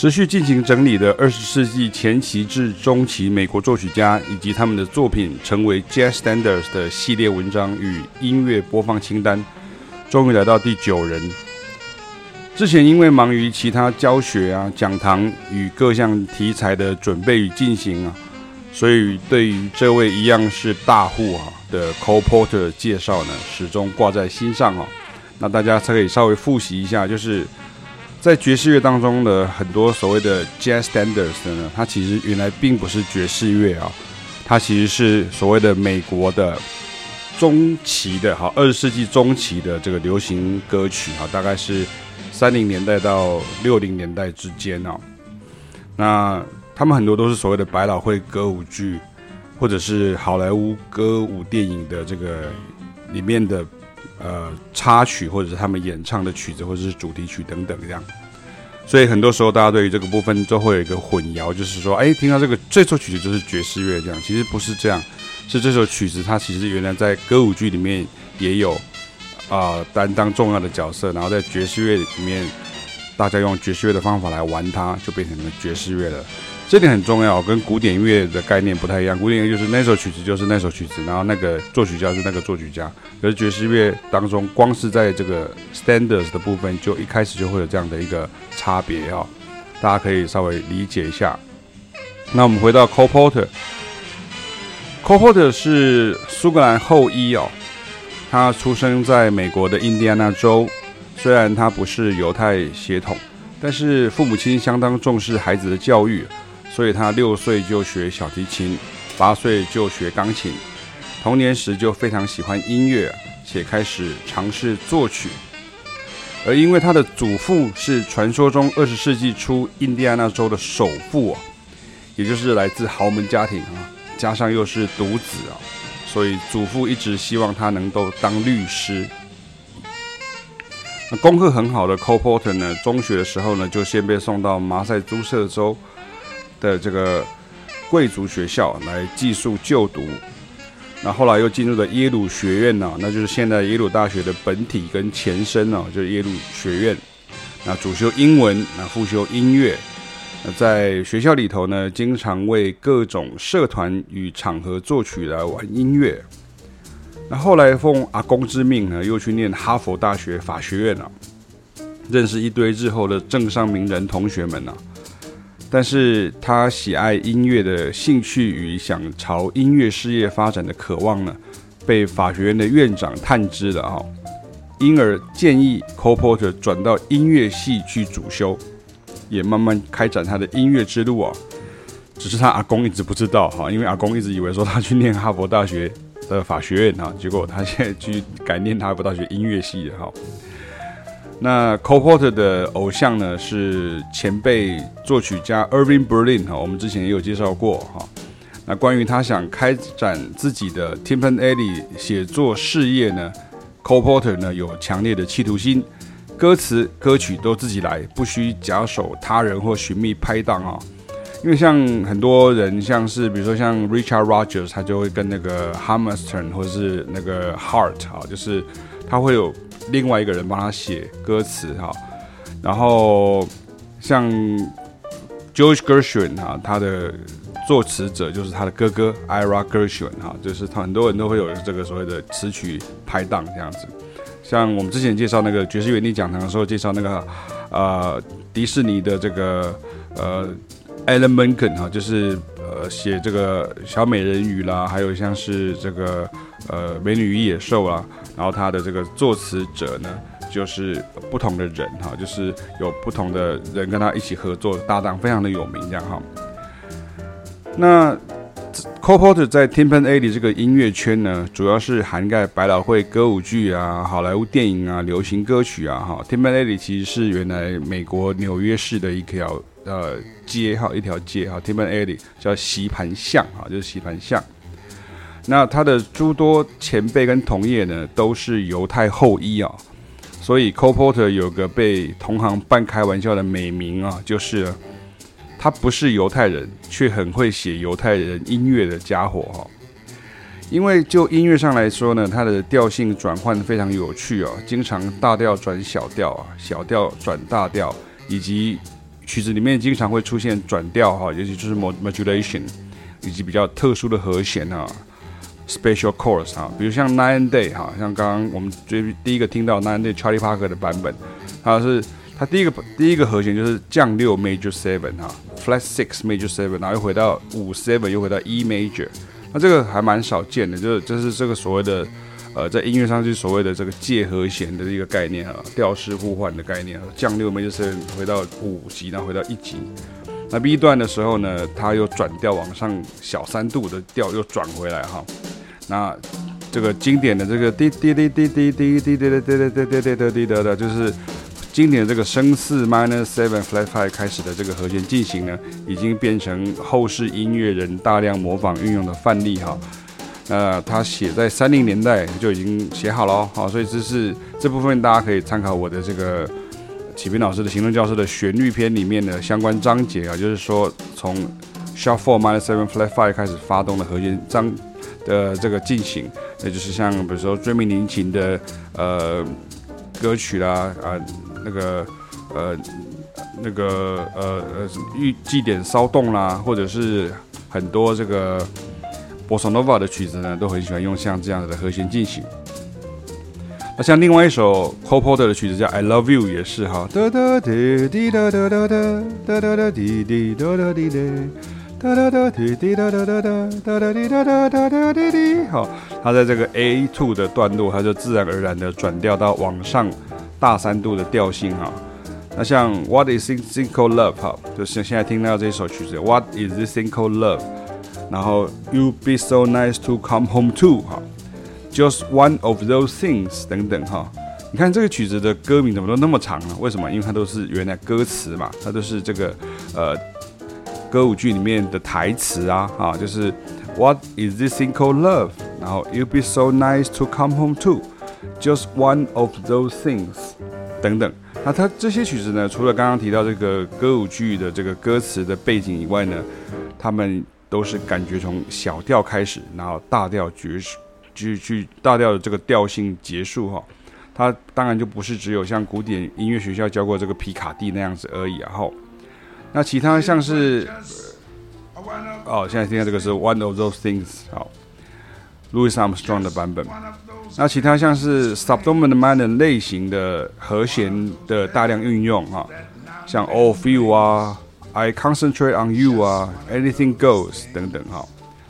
持续进行整理的二十世纪前期至中期美国作曲家以及他们的作品成为 Jazz Standards 的系列文章与音乐播放清单，终于来到第九人。之前因为忙于其他教学啊、讲堂与各项题材的准备与进行啊，所以对于这位一样是大户啊的 Cole Porter 介绍呢，始终挂在心上啊。那大家可以稍微复习一下，就是。在爵士乐当中的很多所谓的 jazz standards 呢，它其实原来并不是爵士乐啊，它其实是所谓的美国的中期的哈，二十世纪中期的这个流行歌曲哈，大概是三零年代到六零年代之间哦。那他们很多都是所谓的百老汇歌舞剧，或者是好莱坞歌舞电影的这个里面的。呃，插曲或者是他们演唱的曲子，或者是主题曲等等这样，所以很多时候大家对于这个部分都会有一个混淆，就是说，哎，听到这个这首曲子就是爵士乐这样，其实不是这样，是这首曲子它其实原来在歌舞剧里面也有啊、担当重要的角色，然后在爵士乐里面，大家用爵士乐的方法来玩它，就变成了爵士乐了。这点很重要，跟古典音乐的概念不太一样。古典音乐就是那首曲子就是那首曲子，然后那个作曲家是那个作曲家。可是爵士乐当中，光是在这个 standards 的部分，就一开始就会有这样的一个差别哈。大家可以稍微理解一下。那我们回到 c o p o r t e r c o p o r t e r 是苏格兰后裔哦，他出生在美国的印第安纳州，虽然他不是犹太血统，但是父母亲相当重视孩子的教育。所以他六岁就学小提琴，八岁就学钢琴，童年时就非常喜欢音乐，且开始尝试作曲。而因为他的祖父是传说中二十世纪初印第安纳州的首富啊，也就是来自豪门家庭啊，加上又是独子啊，所以祖父一直希望他能够当律师。那功课很好的 Cole Porter 呢，中学的时候呢，就先被送到马赛诸塞州。的这个贵族学校来寄宿就读，那后来又进入了耶鲁学院呢，那就是现在耶鲁大学的本体跟前身哦，就是耶鲁学院。那主修英文，那副修音乐。那在学校里头呢，经常为各种社团与场合作曲来玩音乐。那后来奉阿公之命呢，又去念哈佛大学法学院了，认识一堆日后的政商名人同学们呢。但是他喜爱音乐的兴趣与想朝音乐事业发展的渴望呢，被法学院的院长探知了哈，因而建议 c o p o r t e r 转到音乐系去主修，也慢慢开展他的音乐之路啊。只是他阿公一直不知道哈，因为阿公一直以为说他去念哈佛大学的法学院啊，结果他现在去改念哈佛大学音乐系哈。那 Cole Porter 的偶像呢，是前辈作曲家 Irving Berlin 哈，我们之前也有介绍过哈。那关于他想开展自己的 Timpanelli 写作事业呢，Cole Porter 呢有强烈的企图心，歌词歌曲都自己来，不需假手他人或寻觅拍档啊。因为像很多人，像是比如说像 Richard Rogers，他就会跟那个 Hammerstein 或是那个 Hart 啊，就是他会有。另外一个人帮他写歌词哈，然后像 George Gershwin 哈，他的作词者就是他的哥哥 Ira Gershwin 哈，就是他很多人都会有这个所谓的词曲拍档这样子。像我们之前介绍那个爵士乐理讲堂的时候，介绍那个呃迪士尼的这个呃 Alan Menken 哈，就是呃写这个小美人鱼啦，还有像是这个呃美女与野兽啦。然后他的这个作词者呢，就是不同的人哈，就是有不同的人跟他一起合作搭档，非常的有名这样哈。那 c o p o r t e r 在 Timpanelli 这个音乐圈呢，主要是涵盖百老汇歌舞剧啊、好莱坞电影啊、流行歌曲啊哈。Timpanelli 其实是原来美国纽约市的一条呃街哈，一条街哈，Timpanelli 叫席盘巷哈，就是席盘巷。那他的诸多前辈跟同业呢，都是犹太后裔啊，所以 Cole Porter 有个被同行半开玩笑的美名啊，就是他不是犹太人，却很会写犹太人音乐的家伙哈。因为就音乐上来说呢，他的调性转换非常有趣啊，经常大调转小调啊，小调转大调，以及曲子里面经常会出现转调哈，尤其就是 modulation 以及比较特殊的和弦啊，special chords 哈，比如像 Nine Day 哈，像刚刚我们最第一个听到 Nine Day Charlie Parker 的版本，它是它第一个第一个和弦就是降六 major seven 哈，flat six major seven，然后又回到五 seven，又回到 E major，那这个还蛮少见的，就是就是这个所谓的。呃，在音乐上就是所谓的这个借和弦的一个概念啊，调式互换的概念啊，降六 major seven 回到五级，然后回到一级。那 B 段的时候呢，它又转调往上小三度的调又转回来哈。那这个经典的这个滴滴滴滴滴滴滴滴滴滴滴滴滴滴滴的，就是经典的这个升四 minor seven flat five 开始的这个和弦进行呢，已经变成后世音乐人大量模仿运用的范例哈。那，他写在三零年代就已经写好了，好，所以这是这部分大家可以参考我的这个启斌老师的行动教室的旋律篇里面的相关章节啊，就是说从 sharp four minus seven flat five 开始发动的和弦章的这个进行，那就是像比如说追名林琴的呃歌曲啦，啊、那个呃那个呃呃预祭典骚动啦，或者是很多这个。Bossa Nova 的曲子呢，都很喜欢用像这样子的和弦进行。那像另外一首 Cole Porter 的曲子叫《I Love You》，也是哈。哒哒哒滴滴哒哒哒哒哒滴哒滴哒哒哒滴滴。好，它在这个 A two 的段落，它就自然而然的转调到往上大三度的调性哈。那像 What Is single love 哈，就是现在听到这首曲子 What Is This Thing Called Love？然后 You be so nice to come home to 哈，Just one of those things 等等哈，你看这个曲子的歌名怎么都那么长呢？为什么？因为它都是原来歌词嘛，它都是这个呃歌舞剧里面的台词啊，啊，就是 What is this thing called love？然后 You be so nice to come home to，Just one of those things 等等。那它这些曲子呢，除了刚刚提到这个歌舞剧的这个歌词的背景以外呢，他们都是感觉从小调开始，然后大调结束，去去大调的这个调性结束哈。它当然就不是只有像古典音乐学校教过这个皮卡蒂那样子而已啊。后，那其他像是，哦，现在听到这个是 One of Those Things，好，Louis Armstrong 的版本。那其他像是 Subdominant minor 类型的和弦的大量运用哈，像 All Feel 啊。I concentrate on you 啊，Anything goes 等等哈。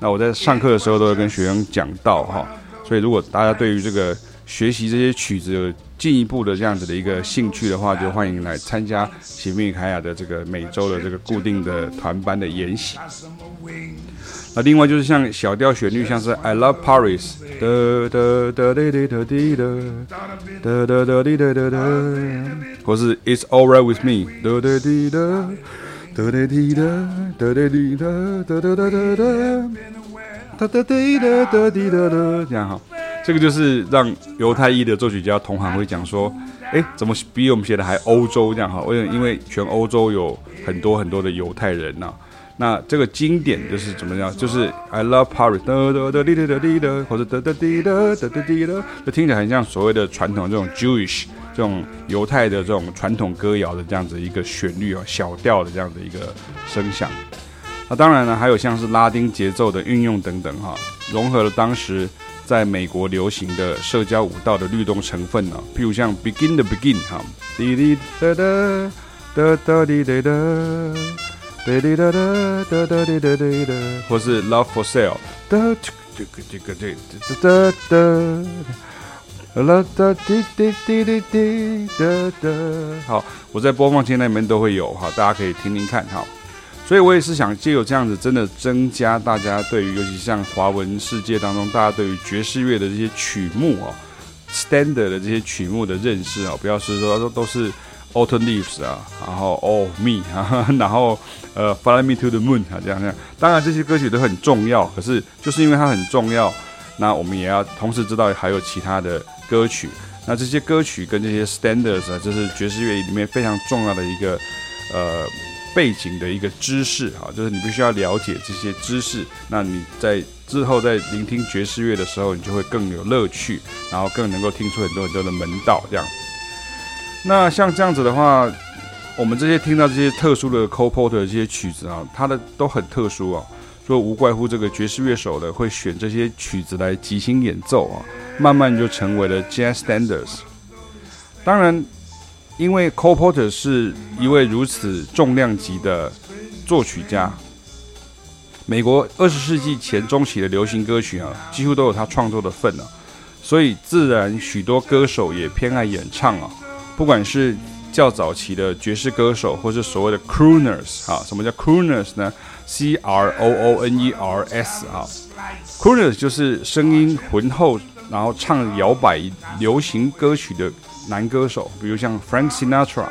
那我在上课的时候都会跟学生讲到哈，所以如果大家对于这个学习这些曲子进一步的这样子的一个兴趣的话，就欢迎来参加喜米凯亚的这个每周的这个固定的团班的研习。那另外就是像小调旋律，像是 I Love Paris，哒哒哒哒哒哒哒，或是 It's All Right With Me，哒哒哒哒哒哒哒哒哒哒哒哒哒哒哒，这样好。这个就是让犹太裔的作曲家同行会讲说，哎，怎么比我们写的还欧洲这样哈？为什么？因为全欧洲有很多很多的犹太人呐。那这个经典就是怎么样？就是 I love Paris，哒哒哒滴哒滴哒，或者哒哒滴哒，哒哒滴哒，就听起来很像所谓的传统这种 Jewish。这种犹太的这种传统歌谣的这样子一个旋律啊，小调的这样的一个声响。那当然呢，还有像是拉丁节奏的运用等等哈，融合了当时在美国流行的社交舞蹈的律动成分呢。譬如像 Begin the Begin 哈，滴滴哒哒哒哒滴哒哒，滴滴哒哒哒哒滴哒哒哒，或是 Love for Sale，哒这个这个这哒哒哒。啦哒滴滴滴滴滴哒哒，好，我在播放器那边都会有哈，大家可以听听看哈。所以我也是想借由这样子，真的增加大家对于，尤其像华文世界当中，大家对于爵士乐的这些曲目哦，standard 的这些曲目的认识啊，不要是说都都是 Autumn Leaves 啊，然后 All Me 啊，然后呃 Fly Me to the Moon 啊，这样这样。当然这些歌曲都很重要，可是就是因为它很重要，那我们也要同时知道还有其他的。歌曲，那这些歌曲跟这些 standards 啊，这是爵士乐里面非常重要的一个呃背景的一个知识啊，就是你必须要了解这些知识，那你在之后在聆听爵士乐的时候，你就会更有乐趣，然后更能够听出很多很多的门道这样。那像这样子的话，我们这些听到这些特殊的 c o p o r t 这些曲子啊，它的都很特殊啊，所以无怪乎这个爵士乐手的会选这些曲子来即兴演奏啊，慢慢就成为了 Jazz Standards。当然，因为 Cole Porter 是一位如此重量级的作曲家，美国二十世纪前中期的流行歌曲啊，几乎都有他创作的份啊，所以自然许多歌手也偏爱演唱啊，不管是较早期的爵士歌手，或是所谓的 crooners 啊，什么叫 crooners 呢？C R O O N E R S 啊，crooners 就是声音浑厚，然后唱摇摆流行歌曲的。男歌手，比如像 Frank Sinatra，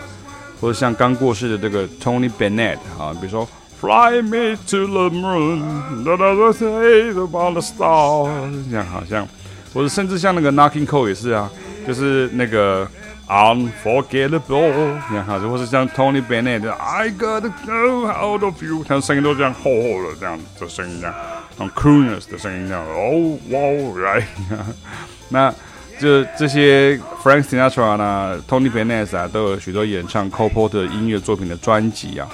或者像刚过世的这个 Tony Bennett 啊，比如说 Fly me to the moon，da da da say about the stars，这样好像，或者甚至像那个 Nat King Cole 也是啊，就是那个 Unforgettable，你看哈，或者像 Tony Bennett，I gotta go out of you，他的声音都这样厚厚的这样的声音这样，那种 crooners 的声音这样，Oh wow，right，那。就这些 Frank Sinatra 呢，Tony Bennett 啊，都有许多演唱 Cole Porter 音乐作品的专辑啊。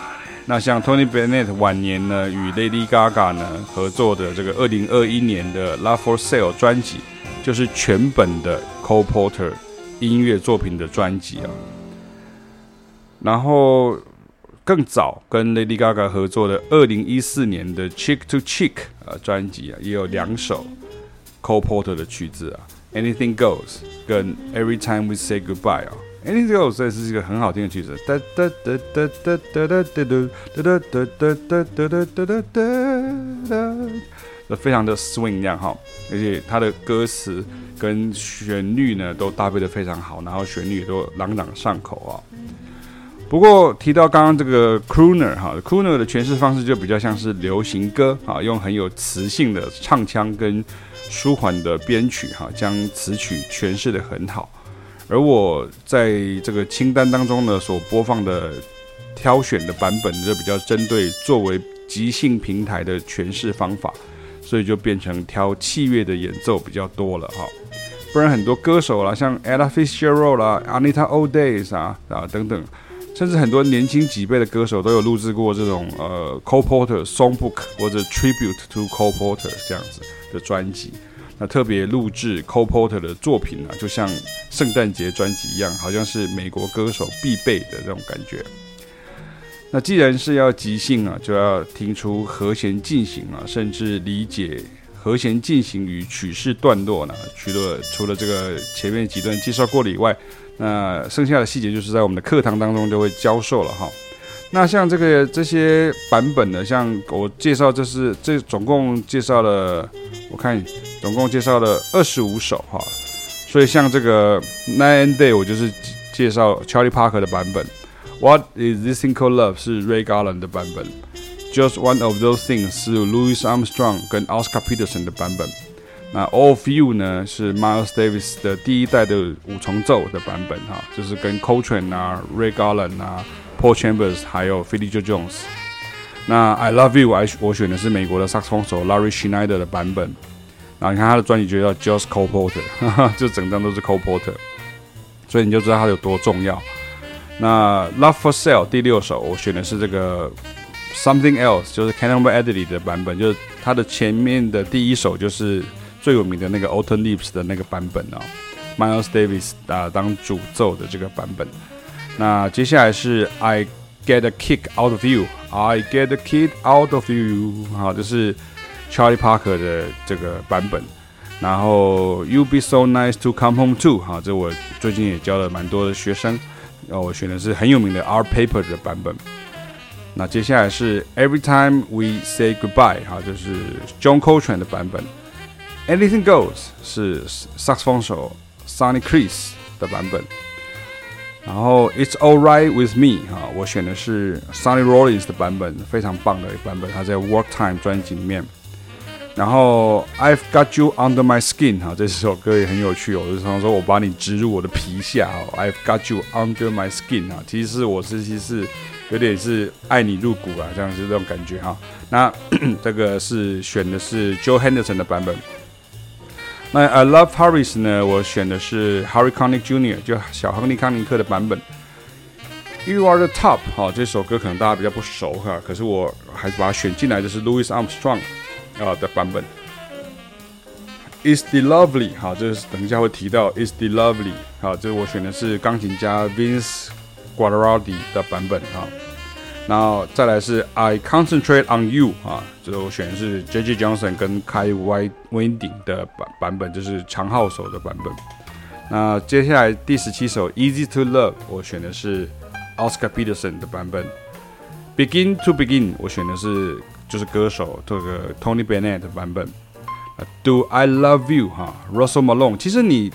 那像 Tony Bennett 晚年呢，与 Lady Gaga 呢合作的这个二零二一年的 Love for Sale 专辑，就是全本的 Cole Porter 音乐作品的专辑啊。然后更早跟 Lady Gaga 合作的二零一四年的 Cheek to Cheek 啊专辑啊，也有两首 Cole Porter 的曲子啊。Anything Goes 跟 Every Time We Say Goodbye 啊，Anything Goes 这是一个很好听的曲子，哒哒哒哒哒哒哒哒哒哒哒哒哒哒哒哒哒哒，非常的 swing 一样哈，而且它的歌词跟旋律呢都搭配得非常好，然后旋律也都朗朗上口啊。不过提到刚刚这个 Crooner 哈，Crooner 的诠释方式就比较像是流行歌啊，用很有磁性的唱腔跟。舒缓的编曲，哈，将词曲诠释得很好。而我在这个清单当中呢，所播放的挑选的版本，就比较针对作为即兴平台的诠释方法，所以就变成挑器乐的演奏比较多了，哈。不然很多歌手啦，像 Ella Fitzgerald 啦、Anita O'Day 啊啊等等，甚至很多年轻几辈的歌手都有录制过这种呃 Cole Porter Songbook 或者 Tribute to Cole Porter 这样子。的专辑，那特别录制 Cole Porter 的作品呢，就像圣诞节专辑一样，好像是美国歌手必备的这种感觉。那既然是要即兴啊，就要听出和弦进行啊，甚至理解和弦进行与曲式段落呢。除了除了这个前面几段介绍过了以外，那剩下的细节就是在我们的课堂当中就会教授了哈。那像这个这些版本呢，像我介绍，这是这总共介绍了，我看总共介绍了二十五首哈。所以像这个 Nine and Day，我就是介绍 Charlie Parker 的版本。What is this thing called love 是 Ray Garland 的版本。Just one of those things 是 Louis Armstrong 跟 Oscar Peterson 的版本。那 All of You 呢是 Miles Davis 的第一代的五重奏的版本哈，就是跟 Coltrane 啊、Ray Garland 啊。Paul Chambers 还有 Philly Joe Jones，那 I Love You 我我选的是美国的萨克斯风手 Larry Schneider 的版本，然后你看他的专辑就叫 Just Cole Porter，就整张都是 Cole Porter，所以你就知道他有多重要。那 Love for Sale 第六首我选的是这个 Something Else，就是 Cannonball Adderley 的版本，就是他的前面的第一首就是最有名的那个 Autumn Leaves 的那个版本哦，Miles Davis 啊当主奏的这个版本。那接下来是 I get a kick out of you，I get a kick out of you，好，这是 Charlie Parker 的这个版本。然后 You be so nice to come home to，好，这我最近也教了蛮多的学生，然后我选的是很有名的 Art Paper 的版本。那接下来是 Every time we say goodbye，好，就是 John Coltrane 的版本。Anything goes 是萨克斯风手 Sonny Criss 的版本。然后 It's All Right With Me 哈，我选的是 Sonny Rollins 的版本，非常棒的一个版本，它在 Work Time 专辑里面。然后 I've Got You Under My Skin 哈，这首歌也很有趣哦，我就常说我把你植入我的皮下，I've Got You Under My Skin 啊，其实是我这些是有点是爱你入骨啊，这样是这种感觉哈。那这个是选的是 Joe Henderson 的版本。那 I Love Harris 呢？我选的是 Harry Connick Jr.，就小亨利康尼克的版本。You Are the Top，哈，这首歌可能大家比较不熟哈，可是我还是把它选进来的是 Louis Armstrong 啊的版本。Is the Lovely，哈，这是等一下会提到 Is the Lovely，好，这是我选的是钢琴家 Vince Guaraldi 的版本哈。然后再来是 I Concentrate on You，啊，这我选的是 J.J. Johnson 跟 Kai Winding 的版版本，就是长号手的版本。那接下来第十七首 Easy to Love，我选的是 Oscar Peterson 的版本。Begin to Begin，我选的是就是歌手这个 Tony Bennett 的版本。Do I Love You？哈，Russell Malone。其实你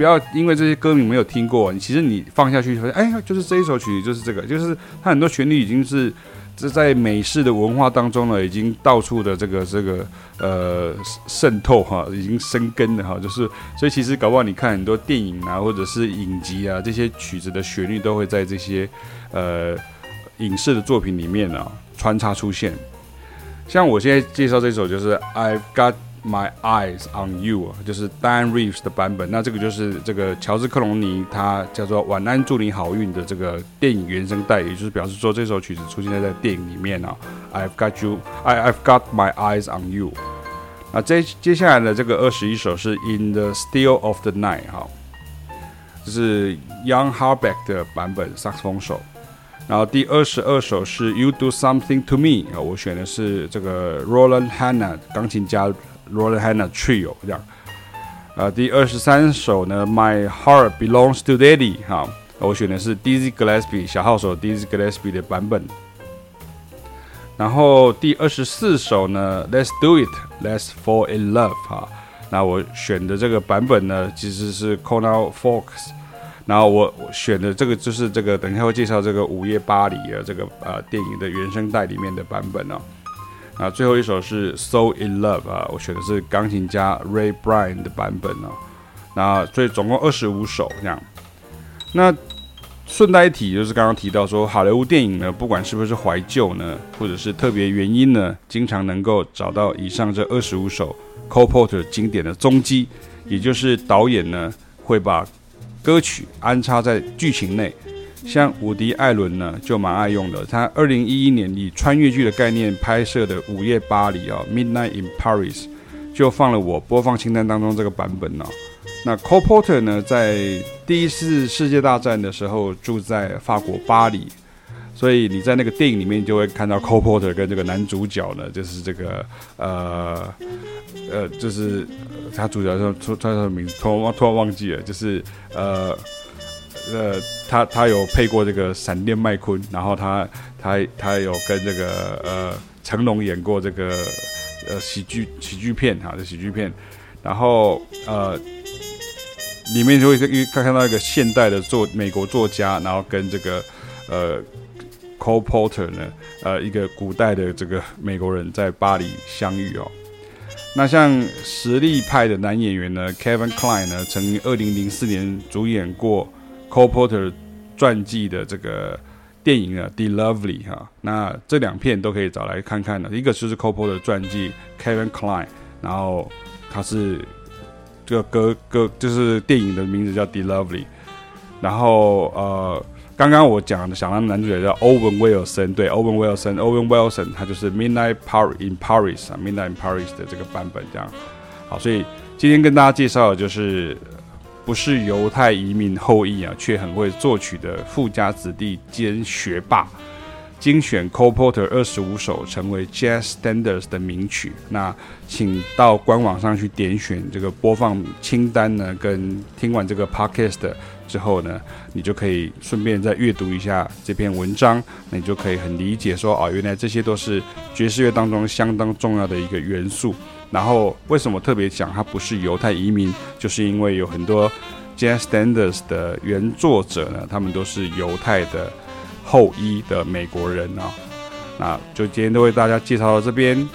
不要因为这些歌名没有听过，你其实你放下去发现，哎，就是这一首曲，就是这个，就是它很多旋律已经是这在美式的文化当中呢，已经到处的这个这个呃渗透哈，已经生根了哈。就是所以其实搞不好你看很多电影啊，或者是影集啊，这些曲子的旋律都会在这些呃影视的作品里面啊穿插出现。像我现在介绍这首就是 I've Got。My eyes on you 就是 Dan Reeves 的版本，那这个就是这个乔治克隆尼他叫做晚安祝你好运的这个电影原声带，也就是表示说这首曲子出现在在电影里面啊。I've got you, I I've got my eyes on you。那接接下来的这个二十一首是 In the Still of the Night 哈，这是 Young Harbeck 的版本，萨克斯风手。然后第二十二首是 You Do Something to Me 啊，我选的是这个 Roland Hanna 钢琴家。Roland Hanna Trio 这样，呃，第二十三首呢，My Heart Belongs to Daddy 哈，我选的是 Dizzy Gillespie 小号手 Dizzy Gillespie 的版本。然后第二十四首呢，Let's Do It Let's Fall in Love 哈，那我选的这个版本呢，其实是 Conal Folks，然后我选的这个就是这个，等一下会介绍这个午夜巴黎的这个呃电影的原声带里面的版本哦。啊，最后一首是《So in Love》啊，我选的是钢琴家 Ray Bryan 的版本哦。那所以总共二十五首这样。那顺带一提，就是刚刚提到说，好莱坞电影呢，不管是不是怀旧呢，或者是特别原因呢，经常能够找到以上这二十五首 c o p o r t 经典的踪迹，也就是导演呢会把歌曲安插在剧情内。像伍迪·艾伦呢，就蛮爱用的。他二零一一年以穿越剧的概念拍摄的《午夜巴黎》啊，《Midnight in Paris》，就放了我播放清单当中这个版本呢。那 Col Porter 呢，在第一次世界大战的时候住在法国巴黎，所以你在那个电影里面就会看到 Col Porter 跟这个男主角呢，就是这个呃呃，就是他主角说出他的名字，突然突然忘记了，就是呃。呃，他他有配过这个闪电麦昆，然后他他他有跟这个呃成龙演过这个呃喜剧喜剧片哈，这喜剧片，然后呃里面就会看看到一个现代的作美国作家，然后跟这个呃 Cole Porter 呢，呃一个古代的这个美国人在巴黎相遇哦。那像实力派的男演员呢，Kevin Kline 呢，曾于二零零四年主演过。Cole Porter 传记的这个电影啊，《The Lovely》哈，那这两片都可以找来看看的。一个就是 Cole Porter 传记，Kevin Klein，然后他是这个歌歌就是电影的名字叫《The Lovely》。然后呃，刚刚我讲的想让男主角叫 Owen Wilson，对，Owen Wilson，Owen Wilson，他就是 Midnight par in Paris 啊，《Midnight in Paris》的这个版本这样。好，所以今天跟大家介绍的就是。不是犹太移民后裔啊，却很会作曲的富家子弟兼学霸，精选 Cole Porter 二十五首成为 Jazz Standards 的名曲。那请到官网上去点选这个播放清单呢，跟听完这个 Podcast 之后呢，你就可以顺便再阅读一下这篇文章，那你就可以很理解说，哦，原来这些都是爵士乐当中相当重要的一个元素。然后为什么特别讲他不是犹太移民？就是因为有很多 Jazz Standards 的原作者呢，他们都是犹太的后裔的美国人啊。那就今天都为大家介绍到这边。